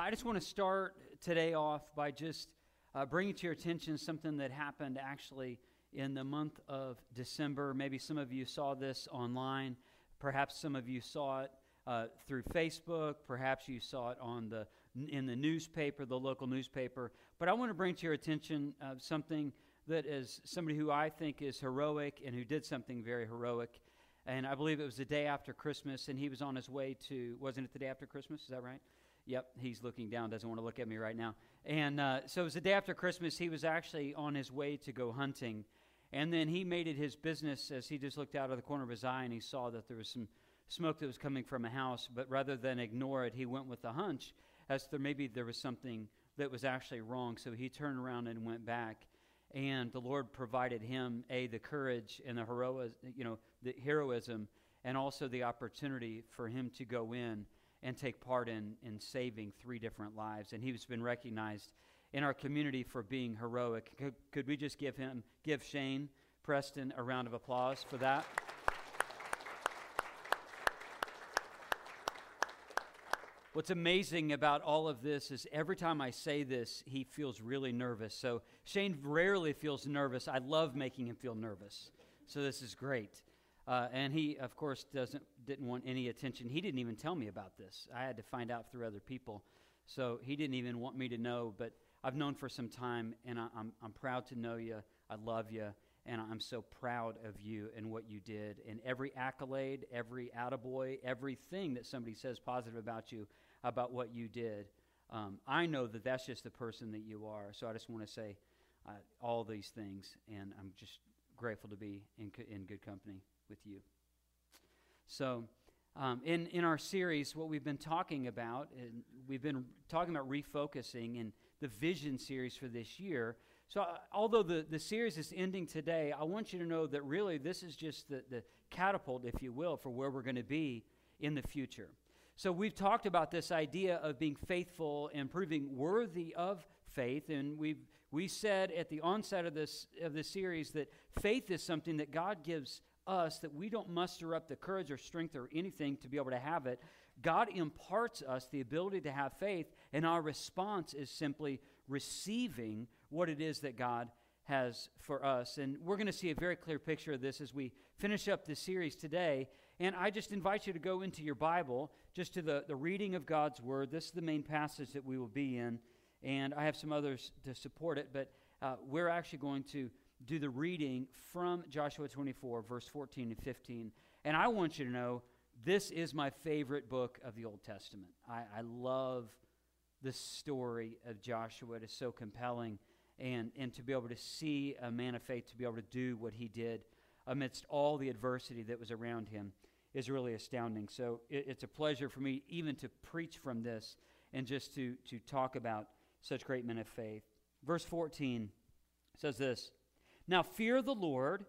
I just want to start today off by just uh, bringing to your attention something that happened actually in the month of December. Maybe some of you saw this online. Perhaps some of you saw it uh, through Facebook. Perhaps you saw it on the in the newspaper, the local newspaper. But I want to bring to your attention uh, something that is somebody who I think is heroic and who did something very heroic. And I believe it was the day after Christmas, and he was on his way to, wasn't it the day after Christmas? Is that right? Yep, he's looking down, doesn't want to look at me right now. And uh, so it was the day after Christmas. He was actually on his way to go hunting. And then he made it his business as he just looked out of the corner of his eye and he saw that there was some smoke that was coming from a house. But rather than ignore it, he went with the hunch as there maybe there was something that was actually wrong. So he turned around and went back. And the Lord provided him a the courage and the heroism, you know, the heroism, and also the opportunity for him to go in and take part in, in saving three different lives. And he's been recognized in our community for being heroic. Could, could we just give him, give Shane Preston a round of applause for that? What's amazing about all of this is every time I say this, he feels really nervous. So Shane rarely feels nervous. I love making him feel nervous. So this is great. Uh, and he, of course, doesn't didn't want any attention. He didn't even tell me about this. I had to find out through other people. So he didn't even want me to know. But I've known for some time, and I, I'm I'm proud to know you. I love you, and I'm so proud of you and what you did. And every accolade, every attaboy, everything that somebody says positive about you, about what you did, um, I know that that's just the person that you are. So I just want to say uh, all these things, and I'm just grateful to be in, in good company with you. So, um, in, in our series, what we've been talking about, and we've been talking about refocusing in the vision series for this year. So, uh, although the, the series is ending today, I want you to know that really this is just the, the catapult, if you will, for where we're going to be in the future. So, we've talked about this idea of being faithful and proving worthy of faith, and we've we said at the onset of this of this series that faith is something that God gives us that we don't muster up the courage or strength or anything to be able to have it. God imparts us the ability to have faith, and our response is simply receiving what it is that God has for us. And we're going to see a very clear picture of this as we finish up this series today. And I just invite you to go into your Bible, just to the, the reading of God's Word. This is the main passage that we will be in. And I have some others to support it, but uh, we're actually going to do the reading from Joshua 24, verse 14 and 15. And I want you to know this is my favorite book of the Old Testament. I, I love the story of Joshua. It is so compelling. And, and to be able to see a man of faith, to be able to do what he did amidst all the adversity that was around him is really astounding. So it, it's a pleasure for me even to preach from this and just to, to talk about such great men of faith. Verse 14 says this now fear the Lord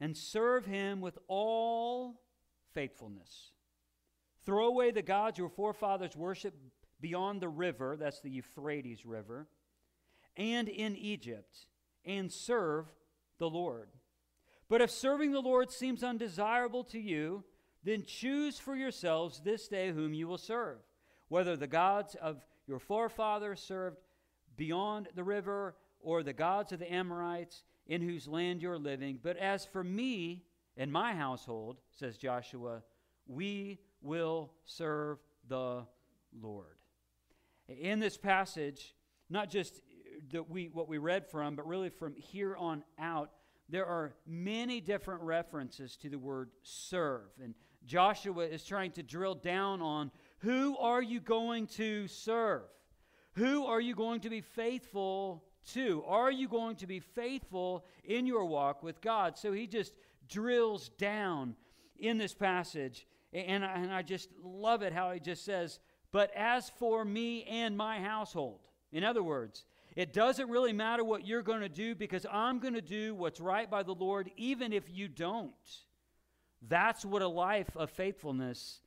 and serve him with all faithfulness. Throw away the gods your forefathers worshiped beyond the river, that's the Euphrates River, and in Egypt, and serve the Lord. But if serving the Lord seems undesirable to you, then choose for yourselves this day whom you will serve, whether the gods of your forefathers served beyond the river or the gods of the Amorites in whose land you're living. But as for me and my household, says Joshua, we will serve the Lord. In this passage, not just that we what we read from, but really from here on out, there are many different references to the word serve. And Joshua is trying to drill down on who are you going to serve? Who are you going to be faithful Two, are you going to be faithful in your walk with God? So he just drills down in this passage. And I, and I just love it how he just says, But as for me and my household, in other words, it doesn't really matter what you're going to do because I'm going to do what's right by the Lord, even if you don't. That's what a life of faithfulness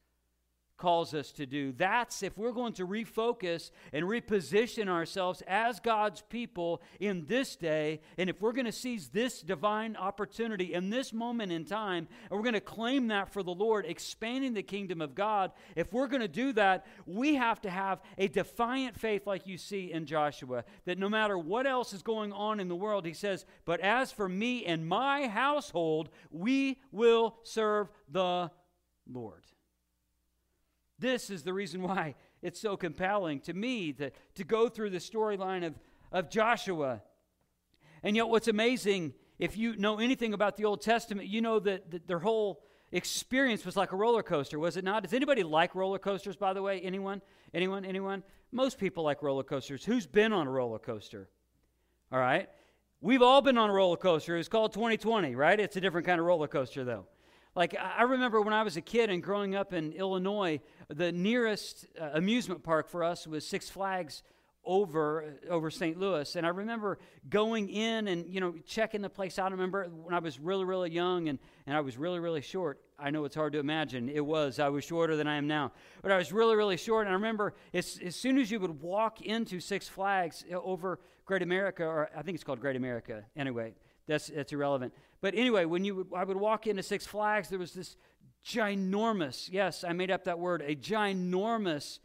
calls us to do. That's if we're going to refocus and reposition ourselves as God's people in this day, and if we're going to seize this divine opportunity in this moment in time, and we're going to claim that for the Lord, expanding the kingdom of God, if we're going to do that, we have to have a defiant faith like you see in Joshua, that no matter what else is going on in the world, he says, But as for me and my household, we will serve the Lord. This is the reason why it's so compelling to me to, to go through the storyline of, of Joshua. And yet, what's amazing, if you know anything about the Old Testament, you know that, that their whole experience was like a roller coaster, was it not? Does anybody like roller coasters, by the way? Anyone? Anyone? Anyone? Most people like roller coasters. Who's been on a roller coaster? All right. We've all been on a roller coaster. It's called 2020, right? It's a different kind of roller coaster, though. Like, I remember when I was a kid and growing up in Illinois, the nearest uh, amusement park for us was Six Flags over over St. Louis. And I remember going in and you know checking the place out. I remember when I was really really young and and I was really really short. I know it's hard to imagine. It was. I was shorter than I am now, but I was really really short. And I remember as as soon as you would walk into Six Flags uh, over Great America, or I think it's called Great America. Anyway, that's that's irrelevant. But anyway, when you would, I would walk into Six Flags, there was this ginormous, yes, I made up that word, a ginormous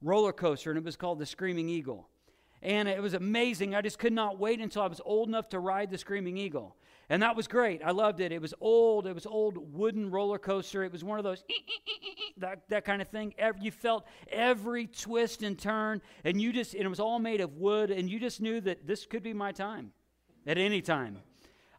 roller coaster, and it was called the Screaming Eagle. And it was amazing. I just could not wait until I was old enough to ride the Screaming Eagle. And that was great. I loved it. It was old. It was old wooden roller coaster. It was one of those that, that kind of thing. You felt every twist and turn, and you just and it was all made of wood, and you just knew that this could be my time at any time.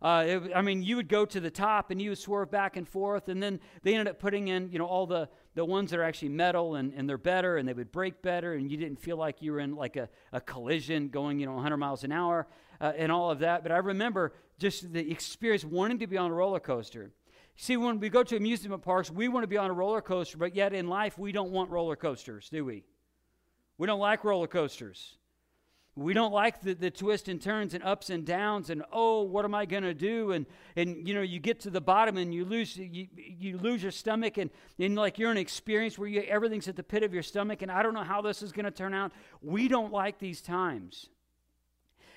Uh, it, I mean, you would go to the top and you would swerve back and forth, and then they ended up putting in, you know, all the, the ones that are actually metal and, and they're better and they would break better, and you didn't feel like you were in like a, a collision going, you know, 100 miles an hour uh, and all of that. But I remember just the experience wanting to be on a roller coaster. See, when we go to amusement parks, we want to be on a roller coaster, but yet in life, we don't want roller coasters, do we? We don't like roller coasters. We don't like the, the twists and turns and ups and downs and oh, what am I going to do? And and you know, you get to the bottom and you lose you, you lose your stomach and, and like you're an experience where you, everything's at the pit of your stomach and I don't know how this is going to turn out. We don't like these times.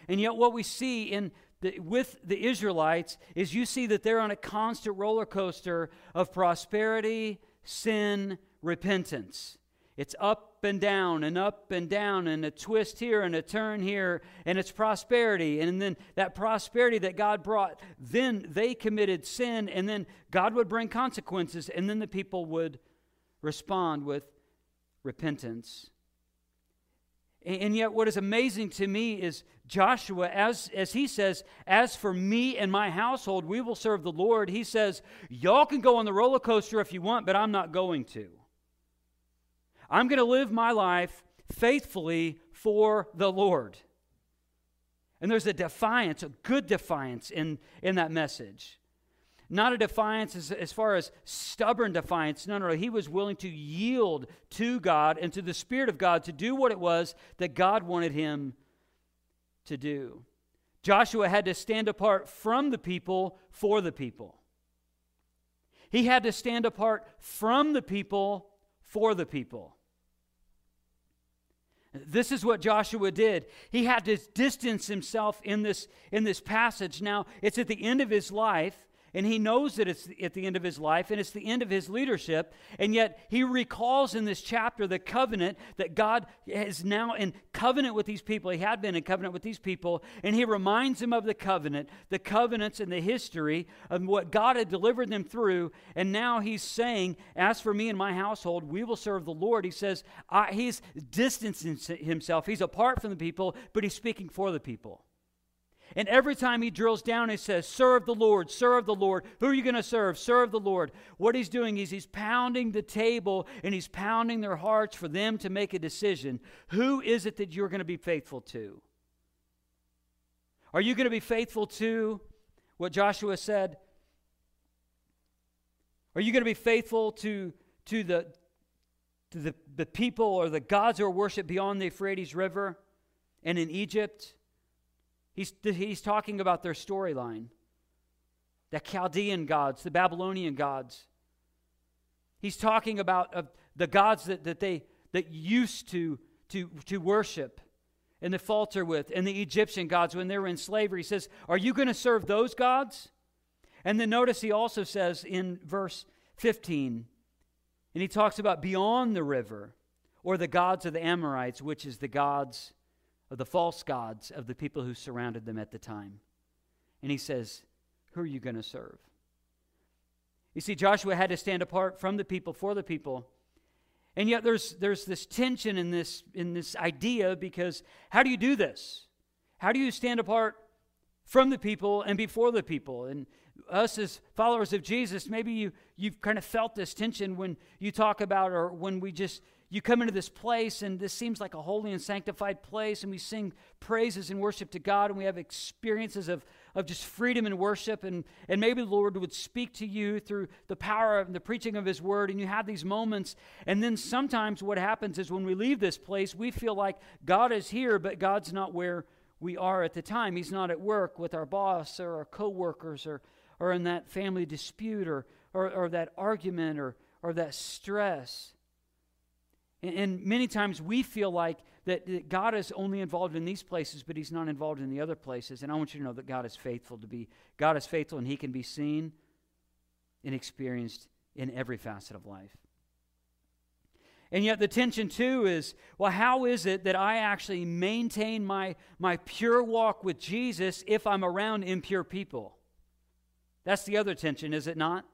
And yet what we see in the, with the Israelites is you see that they're on a constant roller coaster of prosperity, sin, repentance. It's up and down and up and down and a twist here and a turn here and it's prosperity. And then that prosperity that God brought, then they committed sin and then God would bring consequences and then the people would respond with repentance. And yet, what is amazing to me is Joshua, as, as he says, As for me and my household, we will serve the Lord. He says, Y'all can go on the roller coaster if you want, but I'm not going to. I'm going to live my life faithfully for the Lord. And there's a defiance, a good defiance in, in that message. Not a defiance as, as far as stubborn defiance. No, no, no. He was willing to yield to God and to the Spirit of God to do what it was that God wanted him to do. Joshua had to stand apart from the people for the people. He had to stand apart from the people for the people. This is what Joshua did. He had to distance himself in this, in this passage. Now, it's at the end of his life, and he knows that it's at the end of his life and it's the end of his leadership. And yet he recalls in this chapter the covenant that God is now in covenant with these people. He had been in covenant with these people. And he reminds them of the covenant, the covenants and the history of what God had delivered them through. And now he's saying, As for me and my household, we will serve the Lord. He says, He's distancing himself. He's apart from the people, but he's speaking for the people. And every time he drills down, he says, Serve the Lord, serve the Lord. Who are you going to serve? Serve the Lord. What he's doing is he's pounding the table and he's pounding their hearts for them to make a decision. Who is it that you're going to be faithful to? Are you going to be faithful to what Joshua said? Are you going to be faithful to, to, the, to the, the people or the gods who are worshipped beyond the Euphrates River and in Egypt? He's, he's talking about their storyline the Chaldean gods, the Babylonian gods. He's talking about uh, the gods that, that they that used to, to, to worship and to falter with, and the Egyptian gods when they were in slavery. He says, Are you going to serve those gods? And then notice he also says in verse 15, and he talks about beyond the river, or the gods of the Amorites, which is the gods of the false gods of the people who surrounded them at the time. And he says, Who are you going to serve? You see, Joshua had to stand apart from the people for the people. And yet there's, there's this tension in this, in this idea because how do you do this? How do you stand apart from the people and before the people? And us as followers of Jesus, maybe you, you've kind of felt this tension when you talk about or when we just you come into this place and this seems like a holy and sanctified place and we sing praises and worship to god and we have experiences of, of just freedom and worship and, and maybe the lord would speak to you through the power of the preaching of his word and you have these moments and then sometimes what happens is when we leave this place we feel like god is here but god's not where we are at the time. He's not at work with our boss or our coworkers or, or in that family dispute or, or, or that argument or, or that stress and, many times we feel like that God is only involved in these places, but He's not involved in the other places. And I want you to know that God is faithful to be. God is faithful, and He can be seen and experienced in every facet of life. And yet, the tension too is well, how is it that I actually maintain my, my pure walk with Jesus if I'm around impure people? That's the other tension, is it not?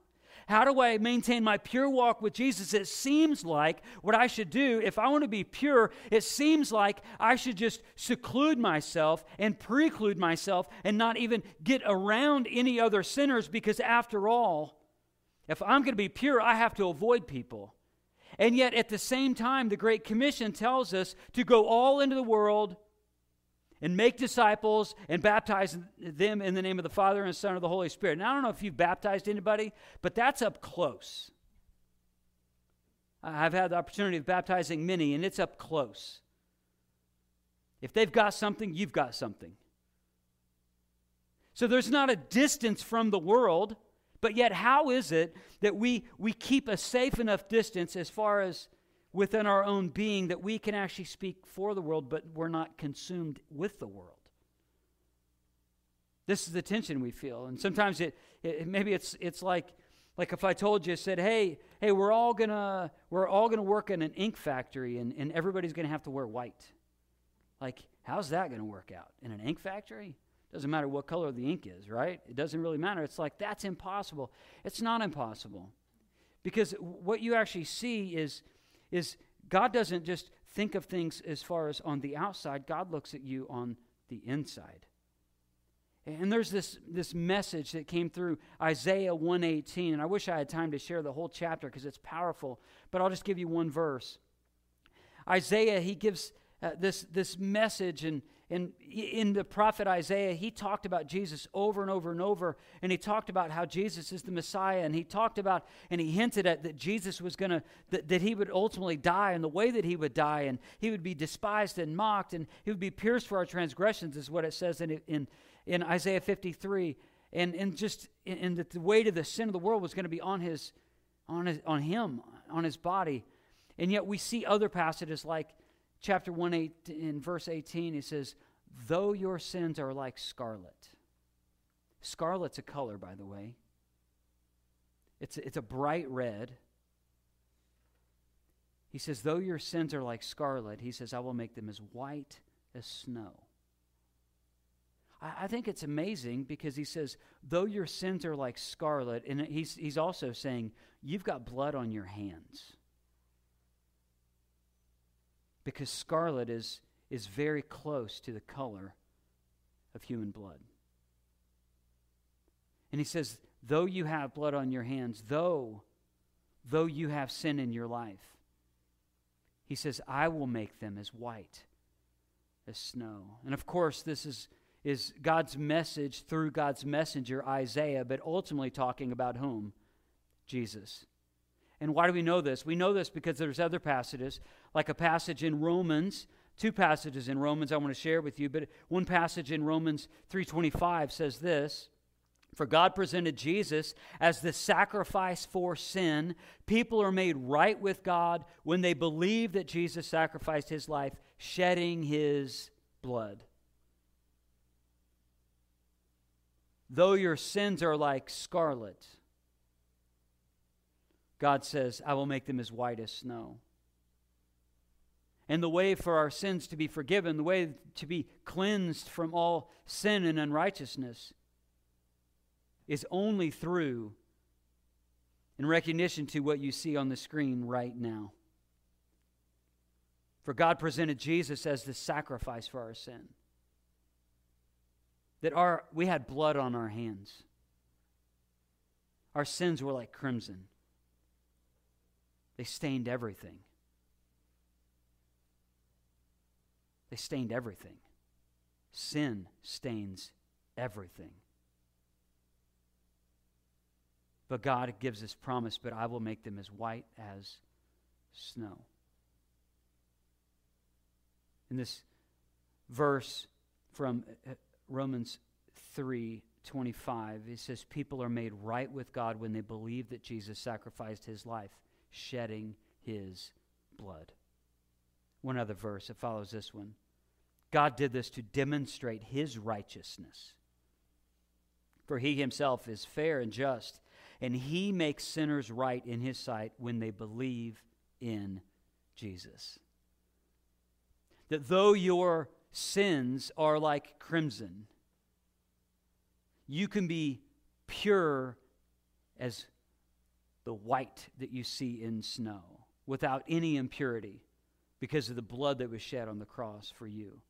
How do I maintain my pure walk with Jesus? It seems like what I should do, if I want to be pure, it seems like I should just seclude myself and preclude myself and not even get around any other sinners because, after all, if I'm going to be pure, I have to avoid people. And yet, at the same time, the Great Commission tells us to go all into the world and make disciples and baptize them in the name of the Father and the Son and the Holy Spirit. Now, I don't know if you've baptized anybody, but that's up close. I've had the opportunity of baptizing many, and it's up close. If they've got something, you've got something. So there's not a distance from the world, but yet, how is it that we, we keep a safe enough distance as far as within our own being that we can actually speak for the world, but we're not consumed with the world. This is the tension we feel. And sometimes it, it maybe it's it's like like if I told you, said, hey, hey, we're all gonna we're all gonna work in an ink factory and, and everybody's gonna have to wear white. Like, how's that gonna work out? In an ink factory? Doesn't matter what color the ink is, right? It doesn't really matter. It's like that's impossible. It's not impossible. Because what you actually see is is God doesn't just think of things as far as on the outside, God looks at you on the inside. And there's this, this message that came through Isaiah 118, and I wish I had time to share the whole chapter because it's powerful, but I'll just give you one verse. Isaiah, he gives uh, this, this message, and, and in the prophet Isaiah, he talked about Jesus over and over and over. And he talked about how Jesus is the Messiah. And he talked about, and he hinted at that Jesus was going to, that, that he would ultimately die and the way that he would die. And he would be despised and mocked. And he would be pierced for our transgressions, is what it says in, in, in Isaiah 53. And, and just, and that the weight of the sin of the world was going to be on his, on his, on him, on his body. And yet we see other passages like chapter 1 8, in verse 18, he says, Though your sins are like scarlet. Scarlet's a color, by the way. It's a, it's a bright red. He says, Though your sins are like scarlet, he says, I will make them as white as snow. I, I think it's amazing because he says, Though your sins are like scarlet, and he's, he's also saying, You've got blood on your hands because scarlet is, is very close to the color of human blood. And he says, though you have blood on your hands, though, though you have sin in your life, he says, I will make them as white as snow. And of course, this is, is God's message through God's messenger, Isaiah, but ultimately talking about whom? Jesus. And why do we know this? We know this because there's other passages like a passage in Romans, two passages in Romans I want to share with you, but one passage in Romans 3:25 says this. For God presented Jesus as the sacrifice for sin. People are made right with God when they believe that Jesus sacrificed his life, shedding his blood. Though your sins are like scarlet, God says, I will make them as white as snow. And the way for our sins to be forgiven, the way to be cleansed from all sin and unrighteousness, is only through in recognition to what you see on the screen right now. For God presented Jesus as the sacrifice for our sin. That our we had blood on our hands. Our sins were like crimson. They stained everything. They stained everything. Sin stains everything. But God gives this promise, but I will make them as white as snow. In this verse from uh, Romans 3 25, it says, People are made right with God when they believe that Jesus sacrificed his life, shedding his blood. One other verse that follows this one. God did this to demonstrate his righteousness. For he himself is fair and just and he makes sinners right in his sight when they believe in Jesus. That though your sins are like crimson, you can be pure as the white that you see in snow without any impurity because of the blood that was shed on the cross for you.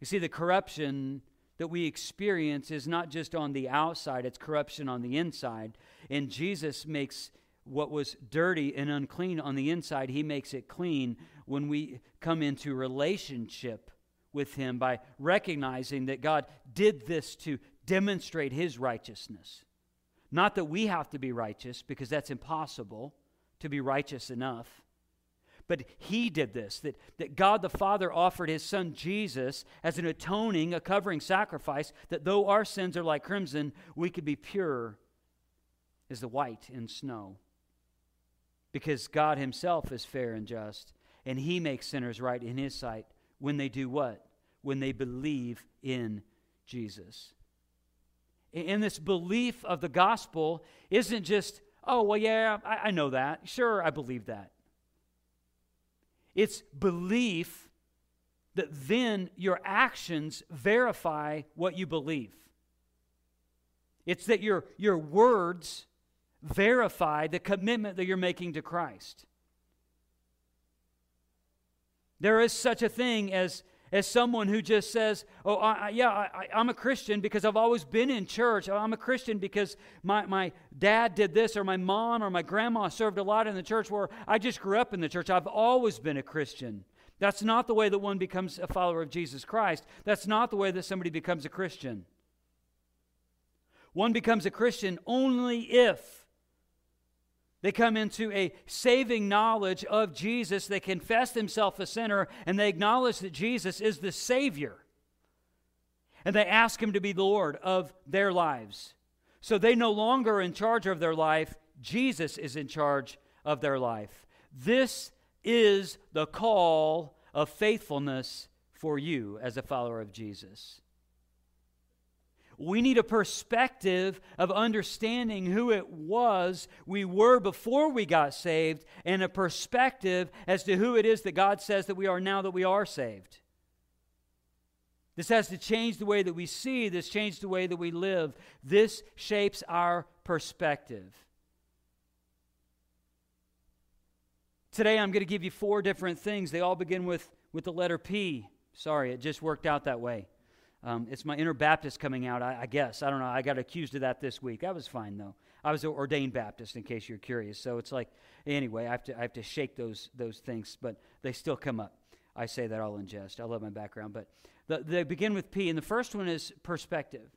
You see, the corruption that we experience is not just on the outside, it's corruption on the inside. And Jesus makes what was dirty and unclean on the inside, he makes it clean when we come into relationship with him by recognizing that God did this to demonstrate his righteousness. Not that we have to be righteous, because that's impossible to be righteous enough. But he did this that, that God the Father offered his son Jesus as an atoning, a covering sacrifice, that though our sins are like crimson, we could be pure as the white in snow. Because God himself is fair and just, and he makes sinners right in his sight when they do what? When they believe in Jesus. And this belief of the gospel isn't just, oh, well, yeah, I, I know that. Sure, I believe that. It's belief that then your actions verify what you believe. It's that your, your words verify the commitment that you're making to Christ. There is such a thing as as someone who just says, Oh, I, yeah, I, am a Christian because I've always been in church. Oh, I'm a Christian because my, my dad did this, or my mom or my grandma served a lot in the church, where I just grew up in the church. I've always been a Christian. That's not the way that one becomes a follower of Jesus Christ. That's not the way that somebody becomes a Christian. One becomes a Christian only if they come into a saving knowledge of Jesus. They confess themselves a sinner and they acknowledge that Jesus is the Savior. And they ask Him to be Lord of their lives. So they no longer are in charge of their life, Jesus is in charge of their life. This is the call of faithfulness for you as a follower of Jesus. We need a perspective of understanding who it was we were before we got saved, and a perspective as to who it is that God says that we are now that we are saved. This has to change the way that we see, this changes the way that we live. This shapes our perspective. Today I'm going to give you four different things. They all begin with, with the letter P. Sorry, it just worked out that way. Um, it's my inner Baptist coming out, I, I, guess. I don't know. I got accused of that this week. That was fine, though. I was ordained Baptist, in case you're curious. So it's like, anyway, I have to, I have to shake those, those things, but they still come up. I say that all in jest. I love my background. But the, they begin with P, and the first one is perspective.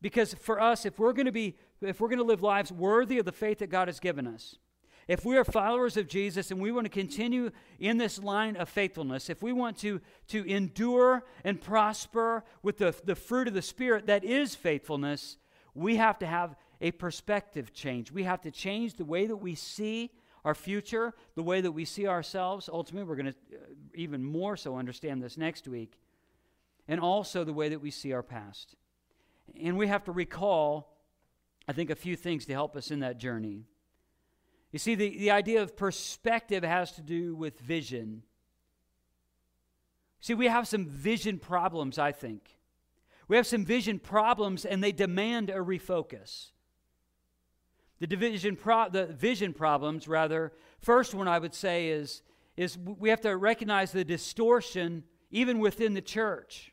Because for us, if we're going to be, if we're going to live lives worthy of the faith that God has given us, If we are followers of Jesus and we want to continue in this line of faithfulness, if we want to, to endure and prosper with the, the fruit of the Spirit that is faithfulness, we have to have a perspective change. We have to change the way that we see our future, the way that we see ourselves. Ultimately, we're going to uh, even more so understand this next week, and also the way that we see our past. And we have to recall, I think, a few things to help us in that journey. You see, the, the idea of perspective has to do with vision. See, we have some vision problems, I think. We have some vision problems, and they demand a refocus. The, division pro- the vision problems, rather, first one I would say is, is we have to recognize the distortion even within the church.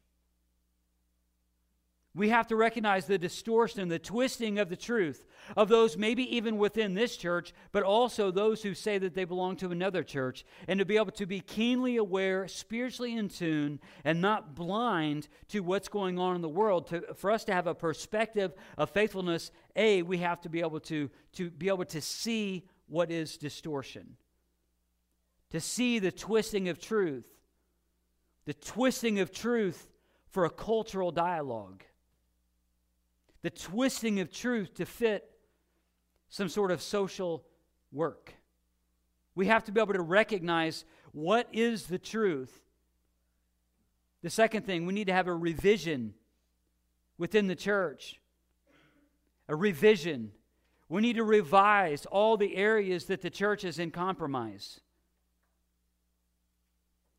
We have to recognize the distortion, the twisting of the truth of those, maybe even within this church, but also those who say that they belong to another church, and to be able to be keenly aware, spiritually in tune, and not blind to what's going on in the world. To, for us to have a perspective of faithfulness, A, we have to be able to, to be able to see what is distortion, to see the twisting of truth, the twisting of truth for a cultural dialogue the twisting of truth to fit some sort of social work. We have to be able to recognize what is the truth. The second thing, we need to have a revision within the church. A revision. We need to revise all the areas that the church is in compromise.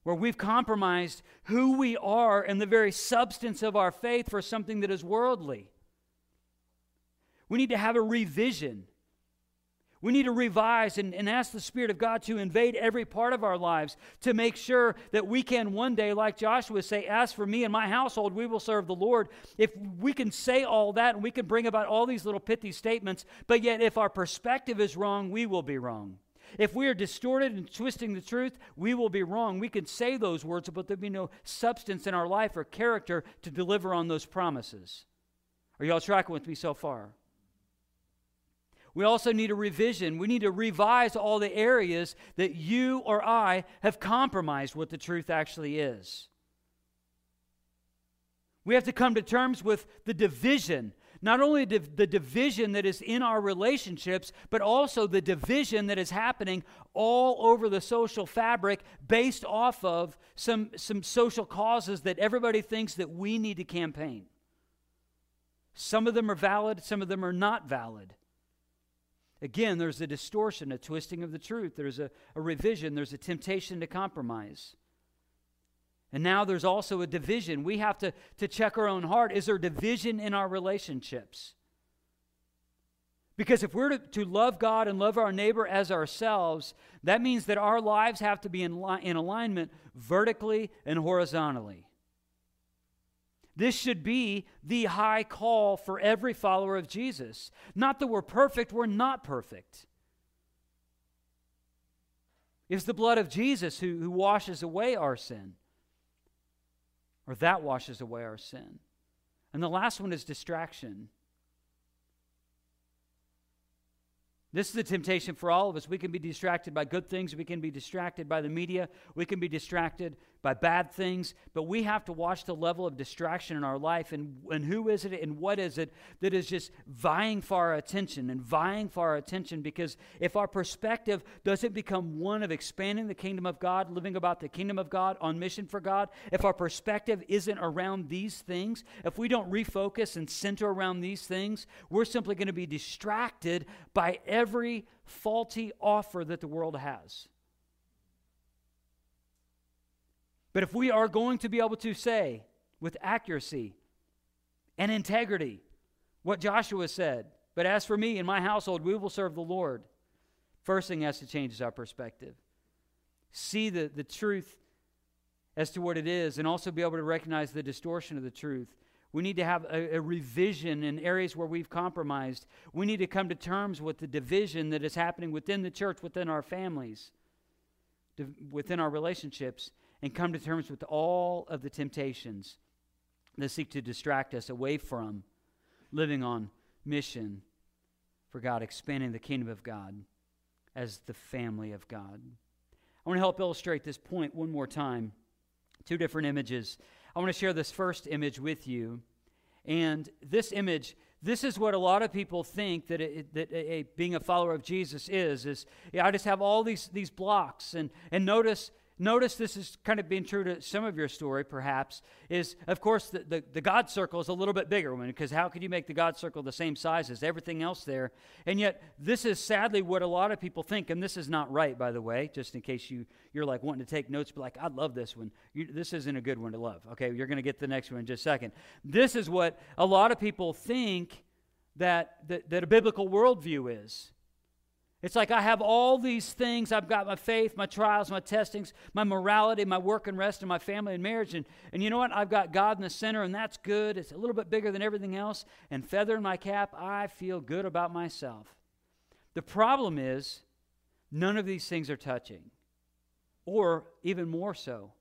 Where we've compromised who we are and the very substance of our faith for something that is worldly. We need to have a revision. We need to revise and, and ask the Spirit of God to invade every part of our lives to make sure that we can one day, like Joshua, say, As for me and my household, we will serve the Lord. If we can say all that and we can bring about all these little pithy statements, but yet if our perspective is wrong, we will be wrong. If we are distorted and twisting the truth, we will be wrong. We can say those words, but there'll be no substance in our life or character to deliver on those promises. Are y'all tracking with me so far? We also need a revision. We need to revise all the areas that you or I have compromised what the truth actually is. We have to come to terms with the division, not only the division that is in our relationships, but also the division that is happening all over the social fabric based off of some, some social causes that everybody thinks that we need to campaign. Some of them are valid, some of them are not valid. Again, there's a distortion, a twisting of the truth. There's a, a revision. There's a temptation to compromise. And now there's also a division. We have to, to check our own heart. Is there division in our relationships? Because if we're to, to love God and love our neighbor as ourselves, that means that our lives have to be in, li- in alignment vertically and horizontally. This should be the high call for every follower of Jesus. Not that we're perfect, we're not perfect. It's the blood of Jesus who, who washes away our sin, or that washes away our sin. And the last one is distraction. This is the temptation for all of us. We can be distracted by good things. We can be distracted by the media. We can be distracted by bad things, but we have to watch the level of distraction in our life and, and who is it and what is it that is just vying for our attention and vying for our attention because if our perspective doesn't become one of expanding the kingdom of God, living about the kingdom of God, on mission for God, if our perspective isn't around these things, if we don't refocus and center around these things, we're simply going to be distracted by every faulty offer that the world has. But if we are going to be able to say with accuracy and integrity what Joshua said, but as for me and my household, we will serve the Lord, first thing has to change is our perspective. See the, the truth as to what it is, and also be able to recognize the distortion of the truth. We need to have a, a, revision in areas where we've compromised. We need to come to terms with the division that is happening within the church, within our families, within our relationships and come to terms with all of the temptations that seek to distract us away from living on mission for God, expanding the kingdom of God. as the family of God. I want to help illustrate this point one more time. Two different images. I want to share this first image with you. And this image, this is what a lot of people think that, it, that a, being a follower of Jesus is. Is yeah, I just have all these these blocks, and and notice Notice this is kind of being true to some of your story, perhaps, is of course the, the, the, God circle is a little bit bigger one because how could you make the God circle the same size as everything else there? And yet, this is sadly what a lot of people think, and this is not right, by the way, just in case you, you're like wanting to take notes, but like, I love this one. You, this isn't a good one to love. Okay, you're going to get the next one in just a second. This is what a lot of people think that, that, that a biblical worldview is. It's like I have all these things. I've got my faith, my trials, my testings, my morality, my work and rest, and my family and marriage. And, and you know what? I've got God in the center, and that's good. It's a little bit bigger than everything else. And feather in my cap, I feel good about myself. The problem is, none of these things are touching. Or even more so,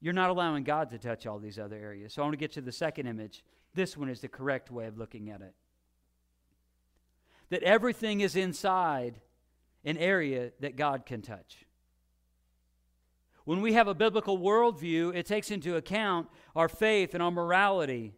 you're not allowing God to touch all these other areas. So I want to get to the second image. This one is the correct way of looking at it that everything is inside an area that God can touch. When we have a biblical worldview, it takes into account our faith and our morality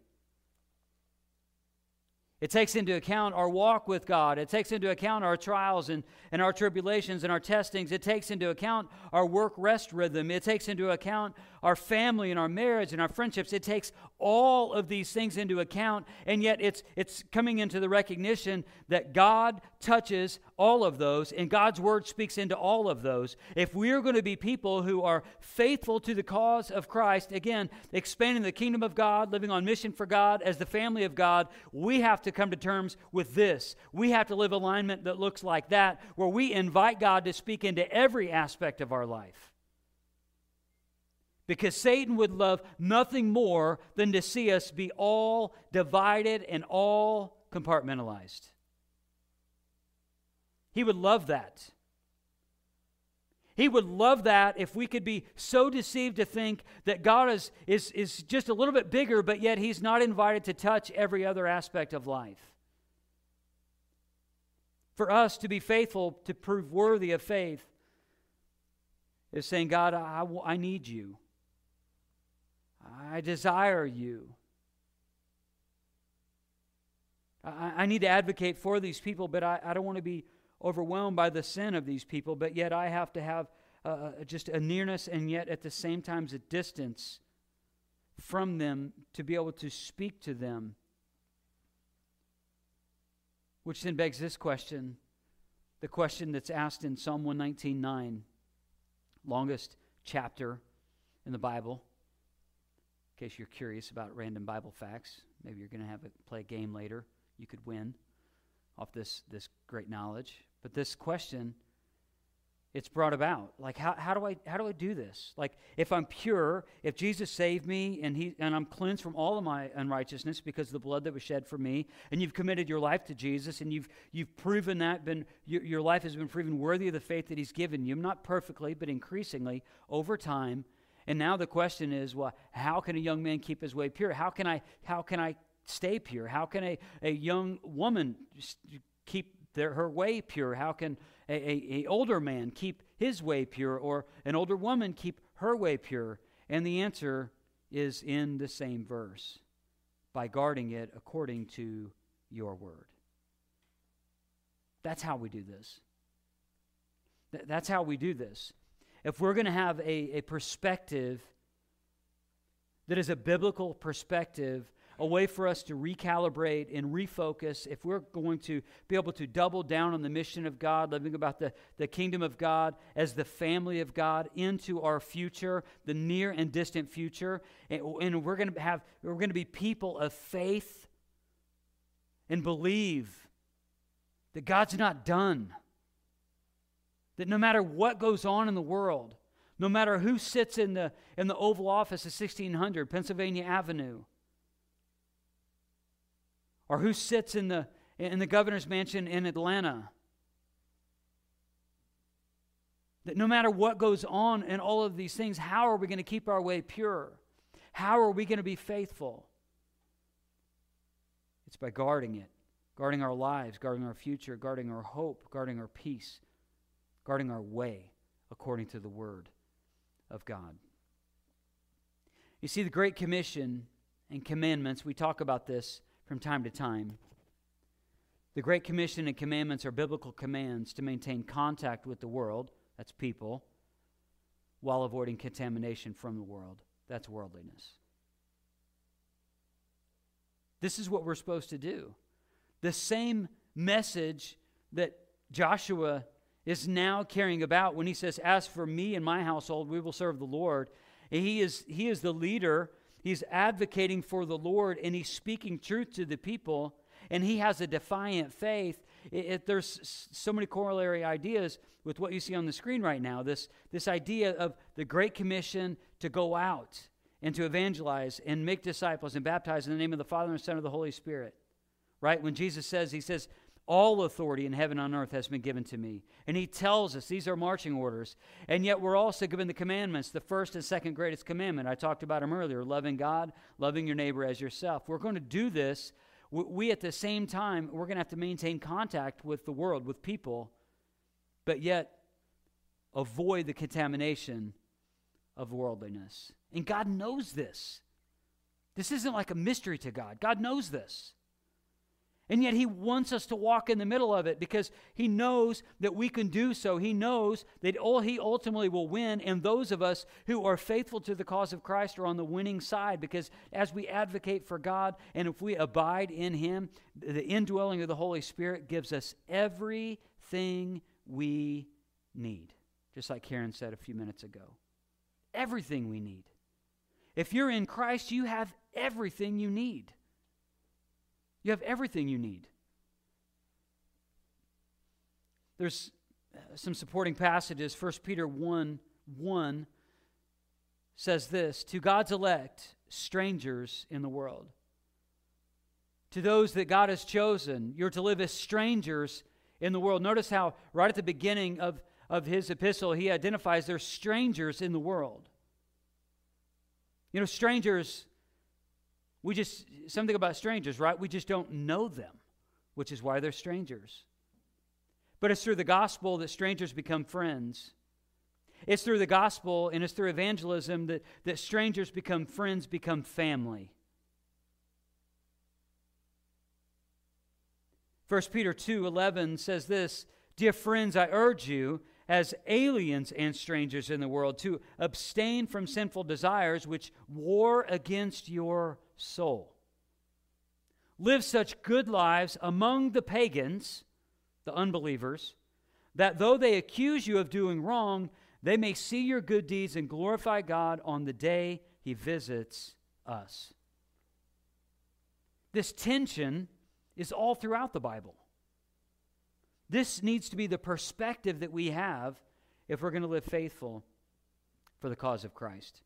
it takes into account our walk with God. It takes into account our trials and, and our tribulations and our testings. It takes into account our work rest rhythm. It takes into account our family and our marriage and our friendships. It takes all of these things into account, and yet it's, it's coming into the recognition that God touches all of those, and God's word speaks into all of those. If we're going to be people who are faithful to the cause of Christ, again, expanding the kingdom of God, living on mission for God as the family of God, we have to to come to terms with this. We have to live alignment that looks like that, where we invite God to speak into every aspect of our life. Because Satan would love nothing more than to see us be all divided and all compartmentalized. He would love that. He would love that if we could be so deceived to think that God is, is, is just a little bit bigger, but yet He's not invited to touch every other aspect of life. For us to be faithful, to prove worthy of faith, is saying, God, I, I need you. I desire you. I, I need to advocate for these people, but I, I don't want to be overwhelmed by the sin of these people, but yet I have to have uh, just a nearness and yet at the same time a distance from them to be able to speak to them. Which then begs this question the question that's asked in Psalm 119.9, longest chapter in the Bible. In case you're curious about random Bible facts, maybe you're going to have a, play a game later. You could win off this, this great knowledge. But this question, it's brought about. Like, how, how, do I, how do I do this? Like, if I'm pure, if Jesus saved me and, he, and I'm cleansed from all of my unrighteousness because of the blood that was shed for me, and you've committed your life to Jesus, and you've, you've proven that, been, your, your life has been proven worthy of the faith that He's given you, not perfectly, but increasingly over time. And now the question is, well, how can a young man keep his way pure? How can I, how can I stay pure? How can a, a young woman keep their, her way pure? How can a, a, a older man keep his way pure or an older woman keep her way pure? And the answer is in the same verse by guarding it according to your word. That's how we do this. Th- that's how we do this. If we're going to have a, a perspective that is a biblical perspective a way for us to recalibrate and refocus if we're going to be able to double down on the mission of God, living about the, the kingdom of God as the family of God into our future, the near and distant future. And, and we're going to have we're going to be people of faith and believe that God's not done. That no matter what goes on in the world, no matter who sits in the, in the Oval Office at 1600 Pennsylvania Avenue, or who sits in the, in the governor's mansion in Atlanta. That no matter what goes on in all of these things, how are we going to keep our way pure? How are we going to be faithful? It's by guarding it, guarding our lives, guarding our future, guarding our hope, guarding our peace, guarding our way according to the Word of God. You see, the Great Commission and commandments, we talk about this from time to time. The Great Commission and commandments are biblical commands to maintain contact with the world, that's people, while avoiding contamination from the world, that's worldliness. This is what we're supposed to do. The same message that Joshua is now carrying about when he says, As for me and my household, we will serve the Lord. He is, he is the leader. He's advocating for the Lord and he's speaking truth to the people. And he has a defiant faith. It, it, there's so many corollary ideas with what you see on the screen right now. This, this idea of the Great Commission to go out and to evangelize and make disciples and baptize in the name of the Father and Son of the Holy Spirit. Right? When Jesus says, He says, all authority in heaven and on earth has been given to me. And he tells us these are marching orders. And yet we're also given the commandments, the first and second greatest commandment. I talked about them earlier loving God, loving your neighbor as yourself. We're going to do this. We, at the same time, we're going to have to maintain contact with the world, with people, but yet avoid the contamination of worldliness. And God knows this. This isn't like a mystery to God. God knows this. And yet, He wants us to walk in the middle of it because He knows that we can do so. He knows that all He ultimately will win, and those of us who are faithful to the cause of Christ are on the winning side because as we advocate for God and if we abide in Him, the indwelling of the Holy Spirit gives us everything we need. Just like Karen said a few minutes ago. Everything we need. If you're in Christ, you have everything you need. You have everything you need. There's uh, some supporting passages. 1 Peter 1 1 says this To God's elect, strangers in the world. To those that God has chosen, you're to live as strangers in the world. Notice how, right at the beginning of, of his epistle, he identifies there's strangers in the world. You know, strangers we just, something about strangers, right? We just don't know them, which is why they're strangers. But it's through the gospel that strangers become friends. It's through the gospel and it's through evangelism that, that strangers become friends, become family. 1 Peter 2 11 says this Dear friends, I urge you, as aliens and strangers in the world, to abstain from sinful desires which war against your soul. Live such good lives among the pagans, the unbelievers, that though they accuse you of doing wrong, they may see your good deeds and glorify God on the day he visits us. This tension is all throughout the Bible. This needs to be the perspective that we have if we're going to live faithful for the cause of Christ.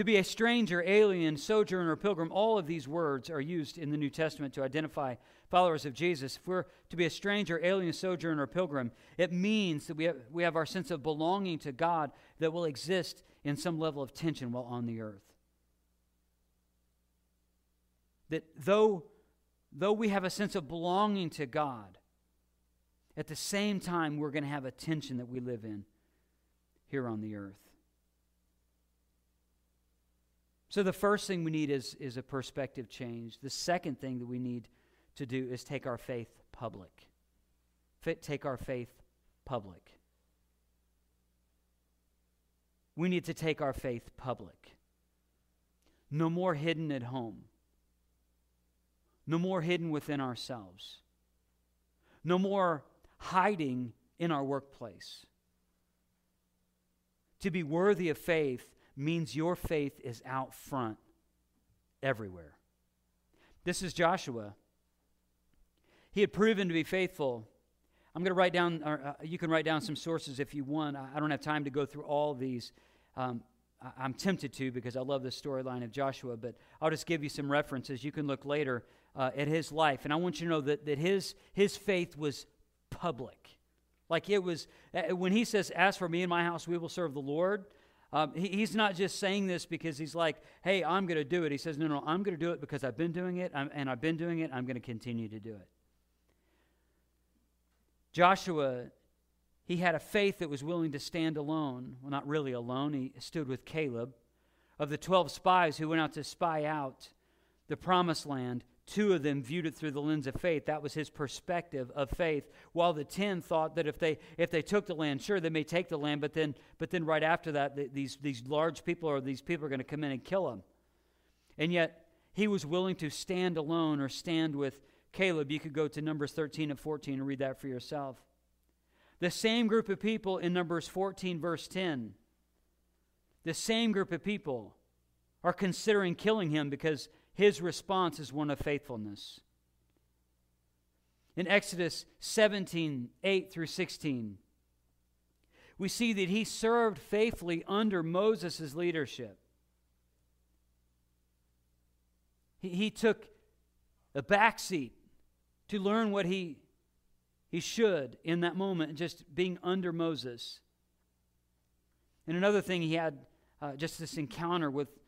To be a stranger, alien, sojourner, pilgrim, all of these words are used in the New Testament to identify followers of Jesus. If we're to be a stranger, alien, sojourner, or pilgrim, it means that we have, we have our sense of belonging to God that will exist in some level of tension while on the earth. That though, though we have a sense of belonging to God, at the same time, we're going to have a tension that we live in here on the earth. So the first thing we need is, is a perspective change. The second thing that we need to do is take our faith public. Fit, take our faith public. We need to take our faith public. No more hidden at home. No more hidden within ourselves. No more hiding in our workplace. To be worthy of faith means your faith is out front everywhere. This is Joshua. He had proven to be faithful. I'm going to write down, or, uh, you can write down some sources if you want. I, I don't have time to go through all these. Um, I, am tempted to because I love the storyline of Joshua, but I'll just give you some references. You can look later uh, at his life. And I want you to know that, that his, his faith was public. Like it was, uh, when he says, As for me and my house, we will serve the Lord, um, he, he's not just saying this because he's like, hey, I'm going to do it. He says, no, no, I'm going to do it because I've been doing it, I'm, and I've been doing it. I'm going to continue to do it. Joshua, he had a faith that was willing to stand alone. Well, not really alone. He stood with Caleb. Of the 12 spies who went out to spy out the promised land, two of them viewed it through the lens of faith. That was his perspective of faith. While the 10 thought that if they if they took the land, sure they may take the land, but then but then right after that the, these these large people or these people are going to come in and kill him. And yet he was willing to stand alone or stand with Caleb. You could go to Numbers 13 and 14 and read that for yourself. The same group of people in Numbers 14, verse 10, the same group of people are considering killing him because his response is one of faithfulness. In Exodus 17, 8 through 16, we see that he served faithfully under Moses' leadership. He, he took a backseat to learn what he, he should in that moment, just being under Moses. And another thing, he had uh, just this encounter with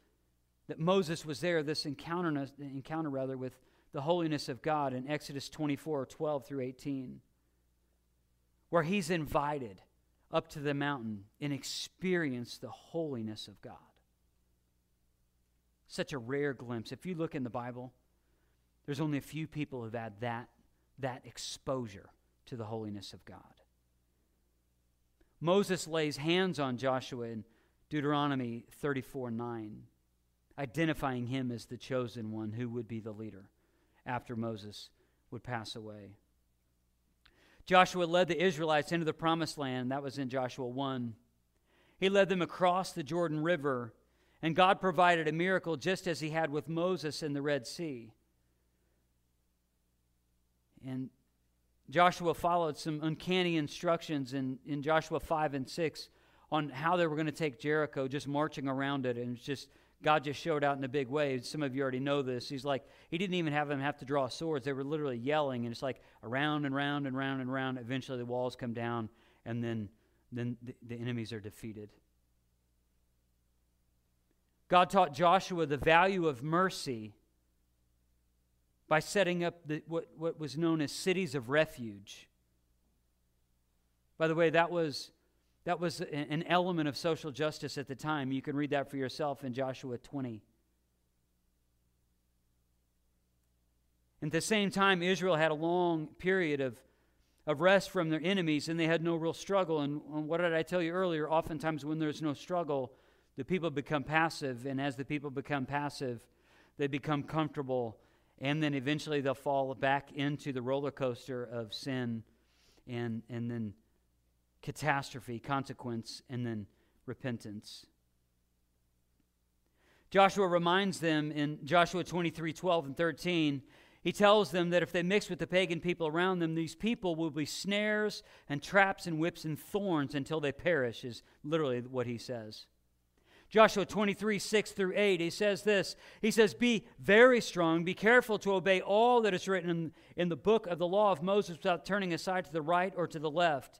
that Moses was there, this encounter, encounter rather, with the holiness of God in Exodus 24 12 through 18, where he's invited up to the mountain and experience the holiness of God. Such a rare glimpse. If you look in the Bible, there's only a few people who've had that, that exposure to the holiness of God. Moses lays hands on Joshua in Deuteronomy 34 9 identifying him as the chosen one who would be the leader after Moses would pass away. Joshua led the Israelites into the promised land. That was in Joshua 1. He led them across the Jordan River, and God provided a miracle just as he had with Moses in the Red Sea. And Joshua followed some uncanny instructions in, in Joshua 5 and 6 on how they were going to take Jericho, just marching around it. And just God just showed out in a big way. Some of you already know this. He's like, he didn't even have them have to draw swords. They were literally yelling, and it's like around and round and round and round. Eventually, the walls come down, and then, then the, the enemies are defeated. God taught Joshua the value of mercy by setting up the, what, what was known as cities of refuge. By the way, that was that was an element of social justice at the time. You can read that for yourself in Joshua 20. At the same time, Israel had a long period of, of rest from their enemies and they had no real struggle. And, and what did I tell you earlier? Oftentimes, when there's no struggle, the people become passive. And as the people become passive, they become comfortable. And then eventually they'll fall back into the roller coaster of sin and, and then catastrophe, consequence, and then repentance. Joshua reminds them in Joshua 23 12 and 13, he tells them that if they mix with the pagan people around them, these people will be snares and traps and whips and thorns until they perish, is literally what he says. Joshua 23, 6 through 8, he says this. He says, Be very strong, be careful to obey all that is written in, in the book of the law of Moses without turning aside to the right or to the left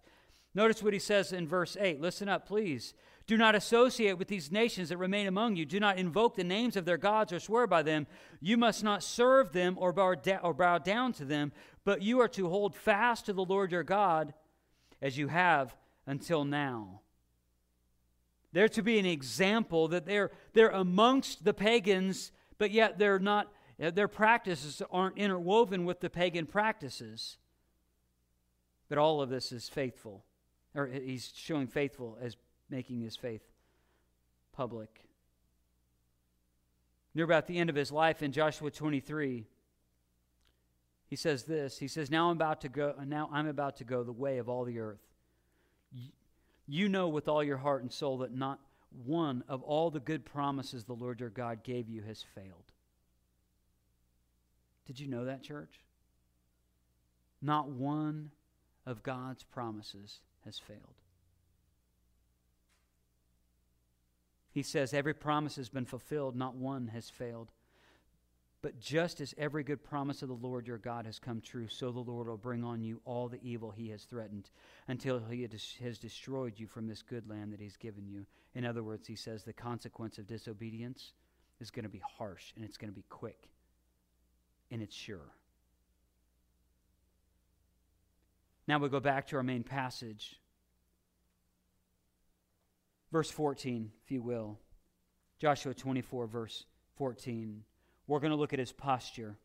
Notice what he says in verse 8. Listen up, please. Do not associate with these nations that remain among you. Do not invoke the names of their gods or swear by them. You must not serve them or bow, da- or bow down to them, but you are to hold fast to the Lord your God as you have until now. They're to be an example that they're, they're amongst the pagans, but yet they're not, their practices aren't interwoven with the pagan practices. But all of this is faithful or he's showing faithful as making his faith public. Near about the end of his life in Joshua 23, he says this. He says, "Now I'm about to go. Now I'm about to go the way of all the earth. You know with all your heart and soul that not one of all the good promises the Lord your God gave you has failed." Did you know that, church? Not one of God's promises has failed. He says, Every promise has been fulfilled, not one has failed. But just as every good promise of the Lord your God has come true, so the Lord will bring on you all the evil he has threatened until he has destroyed you from this good land that he's given you. In other words, he says the consequence of disobedience is going to be harsh and it's going to be quick and it's sure. Now we go back to our main passage. verse 14, if you will. Joshua 24, verse 14. We're going to look at his posture.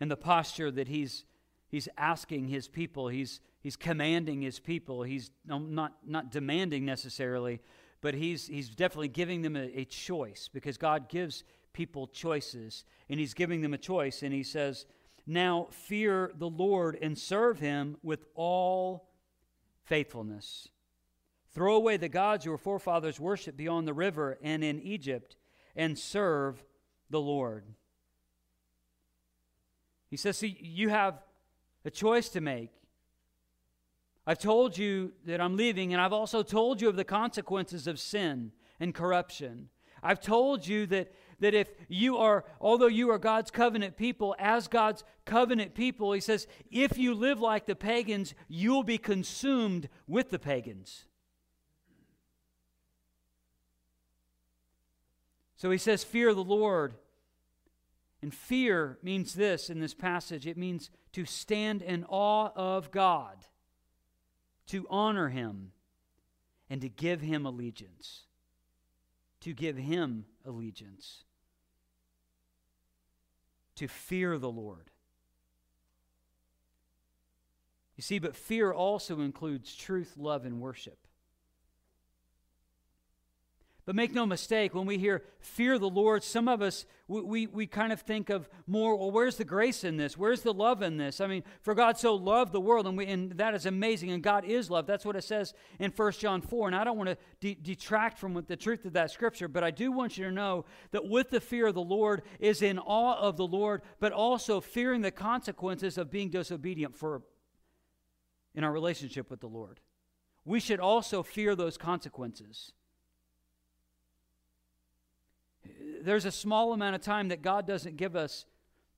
And the posture that he's, he's asking his people, he's, he's commanding his people. He's not, not demanding necessarily, but he's, he's definitely giving them a, a choice because God gives people choices. And he's giving them a choice. And he says, Now fear the Lord and serve him with all faithfulness. Throw away the gods your forefathers worshiped beyond the river and in Egypt, and serve the Lord. He says, See, you have a choice to make. I've told you that I'm leaving, and I've also told you of the consequences of sin and corruption. I've told you that, that if you are, although you are God's covenant people, as God's covenant people, he says, if you live like the pagans, you'll be consumed with the pagans. So he says, Fear the Lord. And fear means this in this passage it means to stand in awe of God, to honor him, and to give him allegiance. To give him allegiance. To fear the Lord. You see, but fear also includes truth, love, and worship. But make no mistake, when we hear fear the Lord, some of us, we, we, we, kind of think of more, well, where's the grace in this? Where's the love in this? I mean, for God so loved the world, and, we, and that is amazing, and God is love. That's what it says in 1 John 4. And I don't want to de- detract from the truth of that scripture, but I do want you to know that with the fear of the Lord is in awe of the Lord, but also fearing the consequences of being disobedient for in our relationship with the Lord. We should also fear those consequences there's a small amount of time that God doesn't give us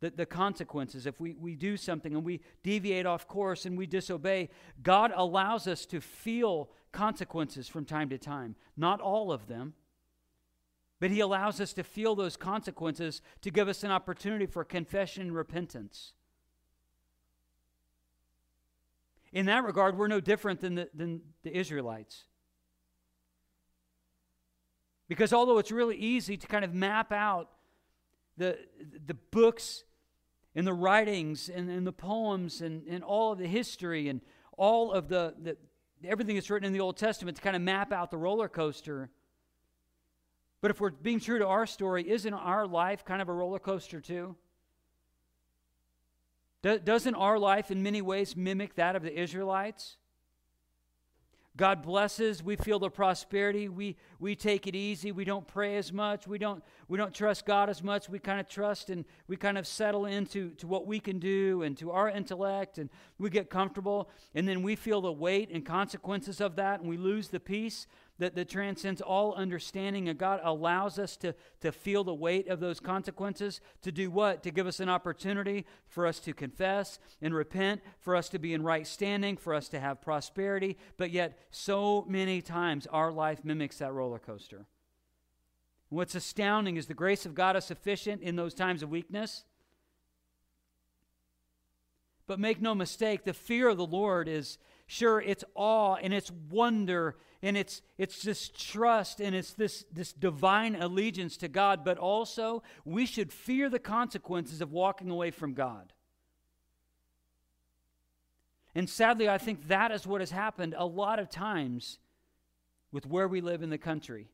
the, the consequences. If we, we do something and we deviate off course and we disobey, God allows us to feel consequences from time to time. Not all of them, but He allows us to feel those consequences to give us an opportunity for confession and repentance. In that regard, we're no different than the, than the Israelites. Because although it's really easy to kind of map out the, the books and the writings and, and the poems and, and all of the history and all of the, the everything that's written in the Old Testament to kind of map out the roller coaster. But if we're being true to our story, isn't our life kind of a roller coaster too? Doesn't our life in many ways mimic that of the Israelites? God blesses, we feel the prosperity, we, we take it easy, we don't pray as much, we don't, we don't trust God as much, we kind of trust and we kind of settle into to what we can do and to our intellect and we get comfortable and then we feel the weight and consequences of that and we lose the peace that, that transcends all understanding. And God allows us to, to feel the weight of those consequences to do what? To give us an opportunity for us to confess and repent, for us to be in right standing, for us to have prosperity. But yet, so many times our life mimics that roller coaster. What's astounding is the grace of God is sufficient in those times of weakness. But make no mistake, the fear of the Lord is sure, it's awe and it's wonder and it's it's this trust and it's this this divine allegiance to God, but also we should fear the consequences of walking away from God. And sadly, I think that is what has happened a lot of times with where we live in the country,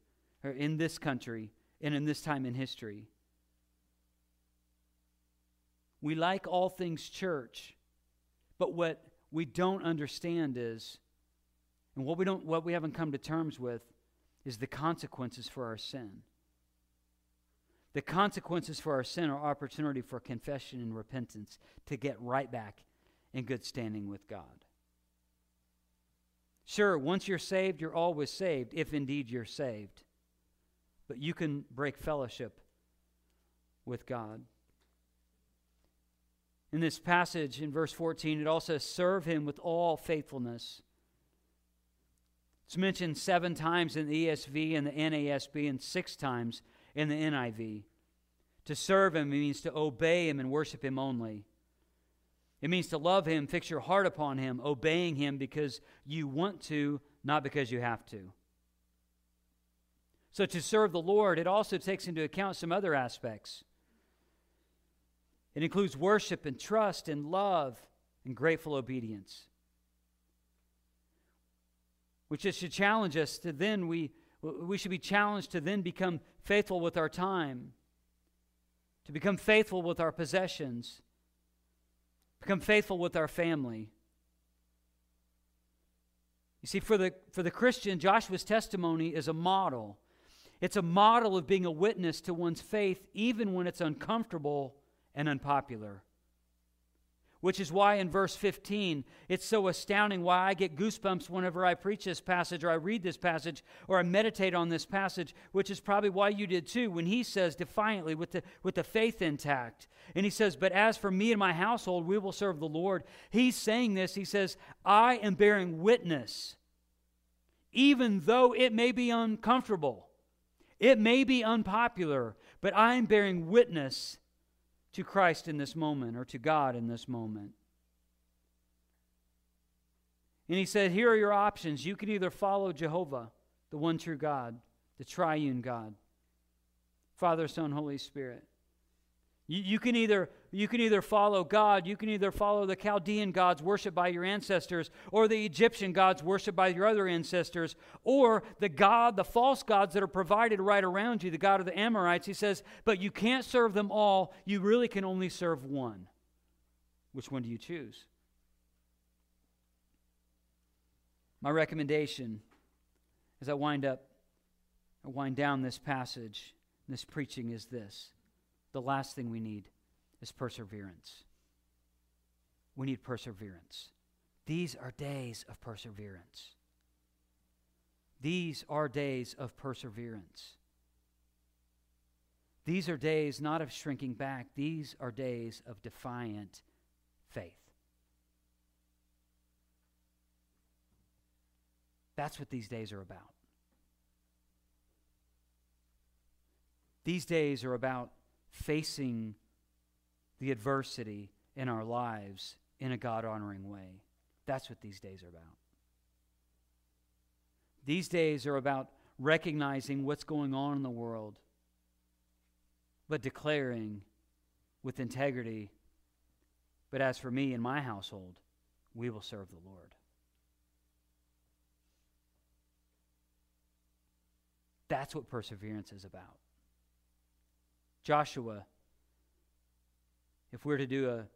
or in this country, and in this time in history. We like all things church, but what we don't understand is and what we don't what we haven't come to terms with is the consequences for our sin. The consequences for our sin are opportunity for confession and repentance to get right back in good standing with God. Sure, once you're saved, you're always saved, if indeed you're saved. But you can break fellowship with God. In this passage in verse 14, it also says, Serve him with all faithfulness it's mentioned seven times in the ESV and the NASB and six times in the NIV. To serve him means to obey him and worship him only. It means to love him, fix your heart upon him, obeying him because you want to, not because you have to. So, to serve the Lord, it also takes into account some other aspects. It includes worship and trust and love and grateful obedience. Which should challenge us to then, we, we should be challenged to then become faithful with our time, to become faithful with our possessions, become faithful with our family. You see, for the, for the Christian, Joshua's testimony is a model. It's a model of being a witness to one's faith, even when it's uncomfortable and unpopular. Which is why in verse 15, it's so astounding why I get goosebumps whenever I preach this passage or I read this passage or I meditate on this passage, which is probably why you did too, when he says defiantly, with the, with the faith intact, and he says, But as for me and my household, we will serve the Lord. He's saying this, he says, I am bearing witness, even though it may be uncomfortable, it may be unpopular, but I am bearing witness to Christ in this moment or to God in this moment. And he said, Here are your options. You can either follow Jehovah, the one true God, the triune God, Father, Son, Holy Spirit. You, you, can either, you can either follow God, you can either follow the Chaldean gods worshipped by your ancestors, or the Egyptian gods worshipped by your other ancestors, or the God, the false gods that are provided right around you, the God of the Amorites. He says, but you can't serve them all. You really can only serve one. Which one do you choose? My recommendation as I wind up, I wind down this passage, this preaching is this the last thing we need is perseverance. We need perseverance. These are days of perseverance. These are days of perseverance. These are days not of shrinking back, these are days of defiant faith. That's what these days are about. These days are about facing the adversity in our lives in a God honoring way. That's what these days are about. These days are about recognizing what's going on in the world, but declaring with integrity, but as for me and my household, we will serve the Lord. That's what perseverance is about. Joshua, if we're to do a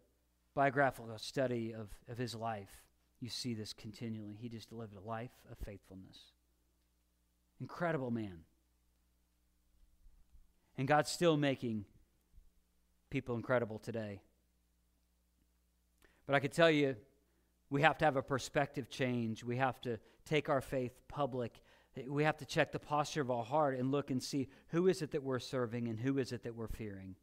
biographical study of, of his life, you see this continually. He just lived a life of faithfulness. Incredible man. And God's still making people incredible today. But I could tell you, we have to have a perspective change. We have to take our faith public we have to check the posture of our heart and look and see who is it that we're serving and who is it that we're fearing.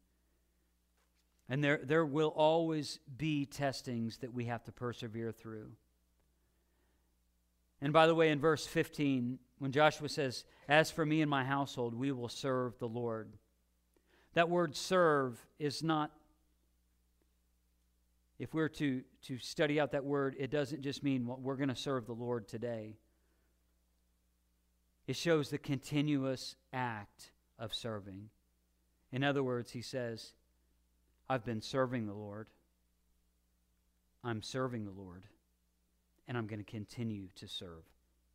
And there, there will always be testings that we have to persevere through. And by the way, in verse 15, when Joshua says, As for me and my household, we will serve the Lord, that word serve is not, if we're to, to study out that word, it doesn't just mean well, we're going to serve the Lord today. It shows the continuous act of serving. In other words, he says, I've been serving the Lord. I'm serving the Lord. And I'm going to continue to serve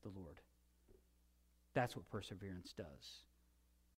the Lord. That's what perseverance does.